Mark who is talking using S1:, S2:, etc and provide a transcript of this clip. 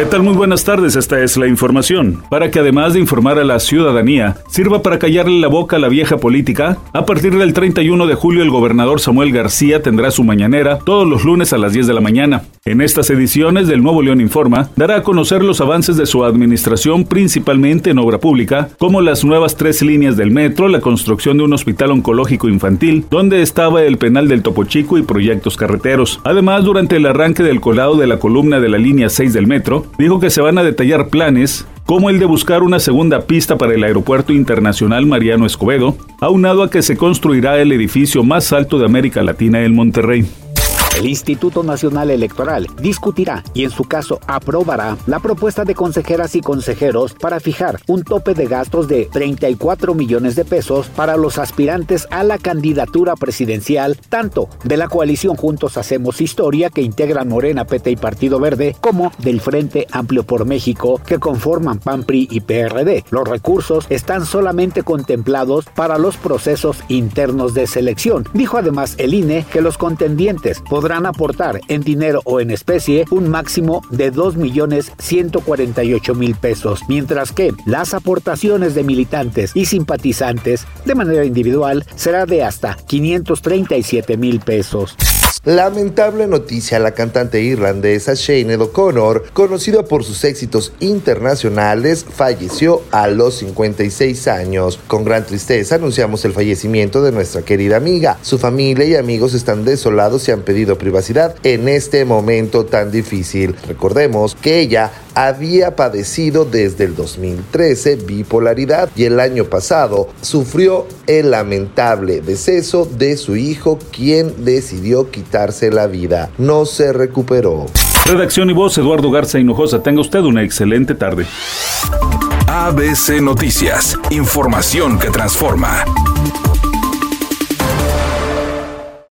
S1: ¿Qué tal? Muy buenas tardes, esta es la información. Para que además de informar a la ciudadanía, sirva para callarle la boca a la vieja política, a partir del 31 de julio el gobernador Samuel García tendrá su mañanera todos los lunes a las 10 de la mañana. En estas ediciones del Nuevo León Informa, dará a conocer los avances de su administración principalmente en obra pública, como las nuevas tres líneas del metro, la construcción de un hospital oncológico infantil, donde estaba el penal del Topo Chico y proyectos carreteros. Además, durante el arranque del colado de la columna de la línea 6 del metro, dijo que se van a detallar planes como el de buscar una segunda pista para el Aeropuerto Internacional Mariano Escobedo, aunado a que se construirá el edificio más alto de América Latina en Monterrey.
S2: El Instituto Nacional Electoral discutirá y en su caso aprobará la propuesta de consejeras y consejeros para fijar un tope de gastos de 34 millones de pesos para los aspirantes a la candidatura presidencial, tanto de la coalición Juntos Hacemos Historia que integran Morena, PT y Partido Verde, como del Frente Amplio por México que conforman PAN, PRI y PRD. Los recursos están solamente contemplados para los procesos internos de selección. Dijo además el INE que los contendientes podrán aportar en dinero o en especie un máximo de 2.148.000 pesos, mientras que las aportaciones de militantes y simpatizantes de manera individual será de hasta 537.000 pesos.
S3: Lamentable noticia, la cantante irlandesa Sinead O'Connor, conocida por sus éxitos internacionales, falleció a los 56 años. Con gran tristeza anunciamos el fallecimiento de nuestra querida amiga. Su familia y amigos están desolados y han pedido privacidad en este momento tan difícil. Recordemos que ella había padecido desde el 2013 bipolaridad y el año pasado sufrió el lamentable deceso de su hijo quien decidió quitarse la vida. No se recuperó.
S1: Redacción y voz Eduardo Garza Hinojosa. Tenga usted una excelente tarde.
S4: ABC Noticias. Información que transforma.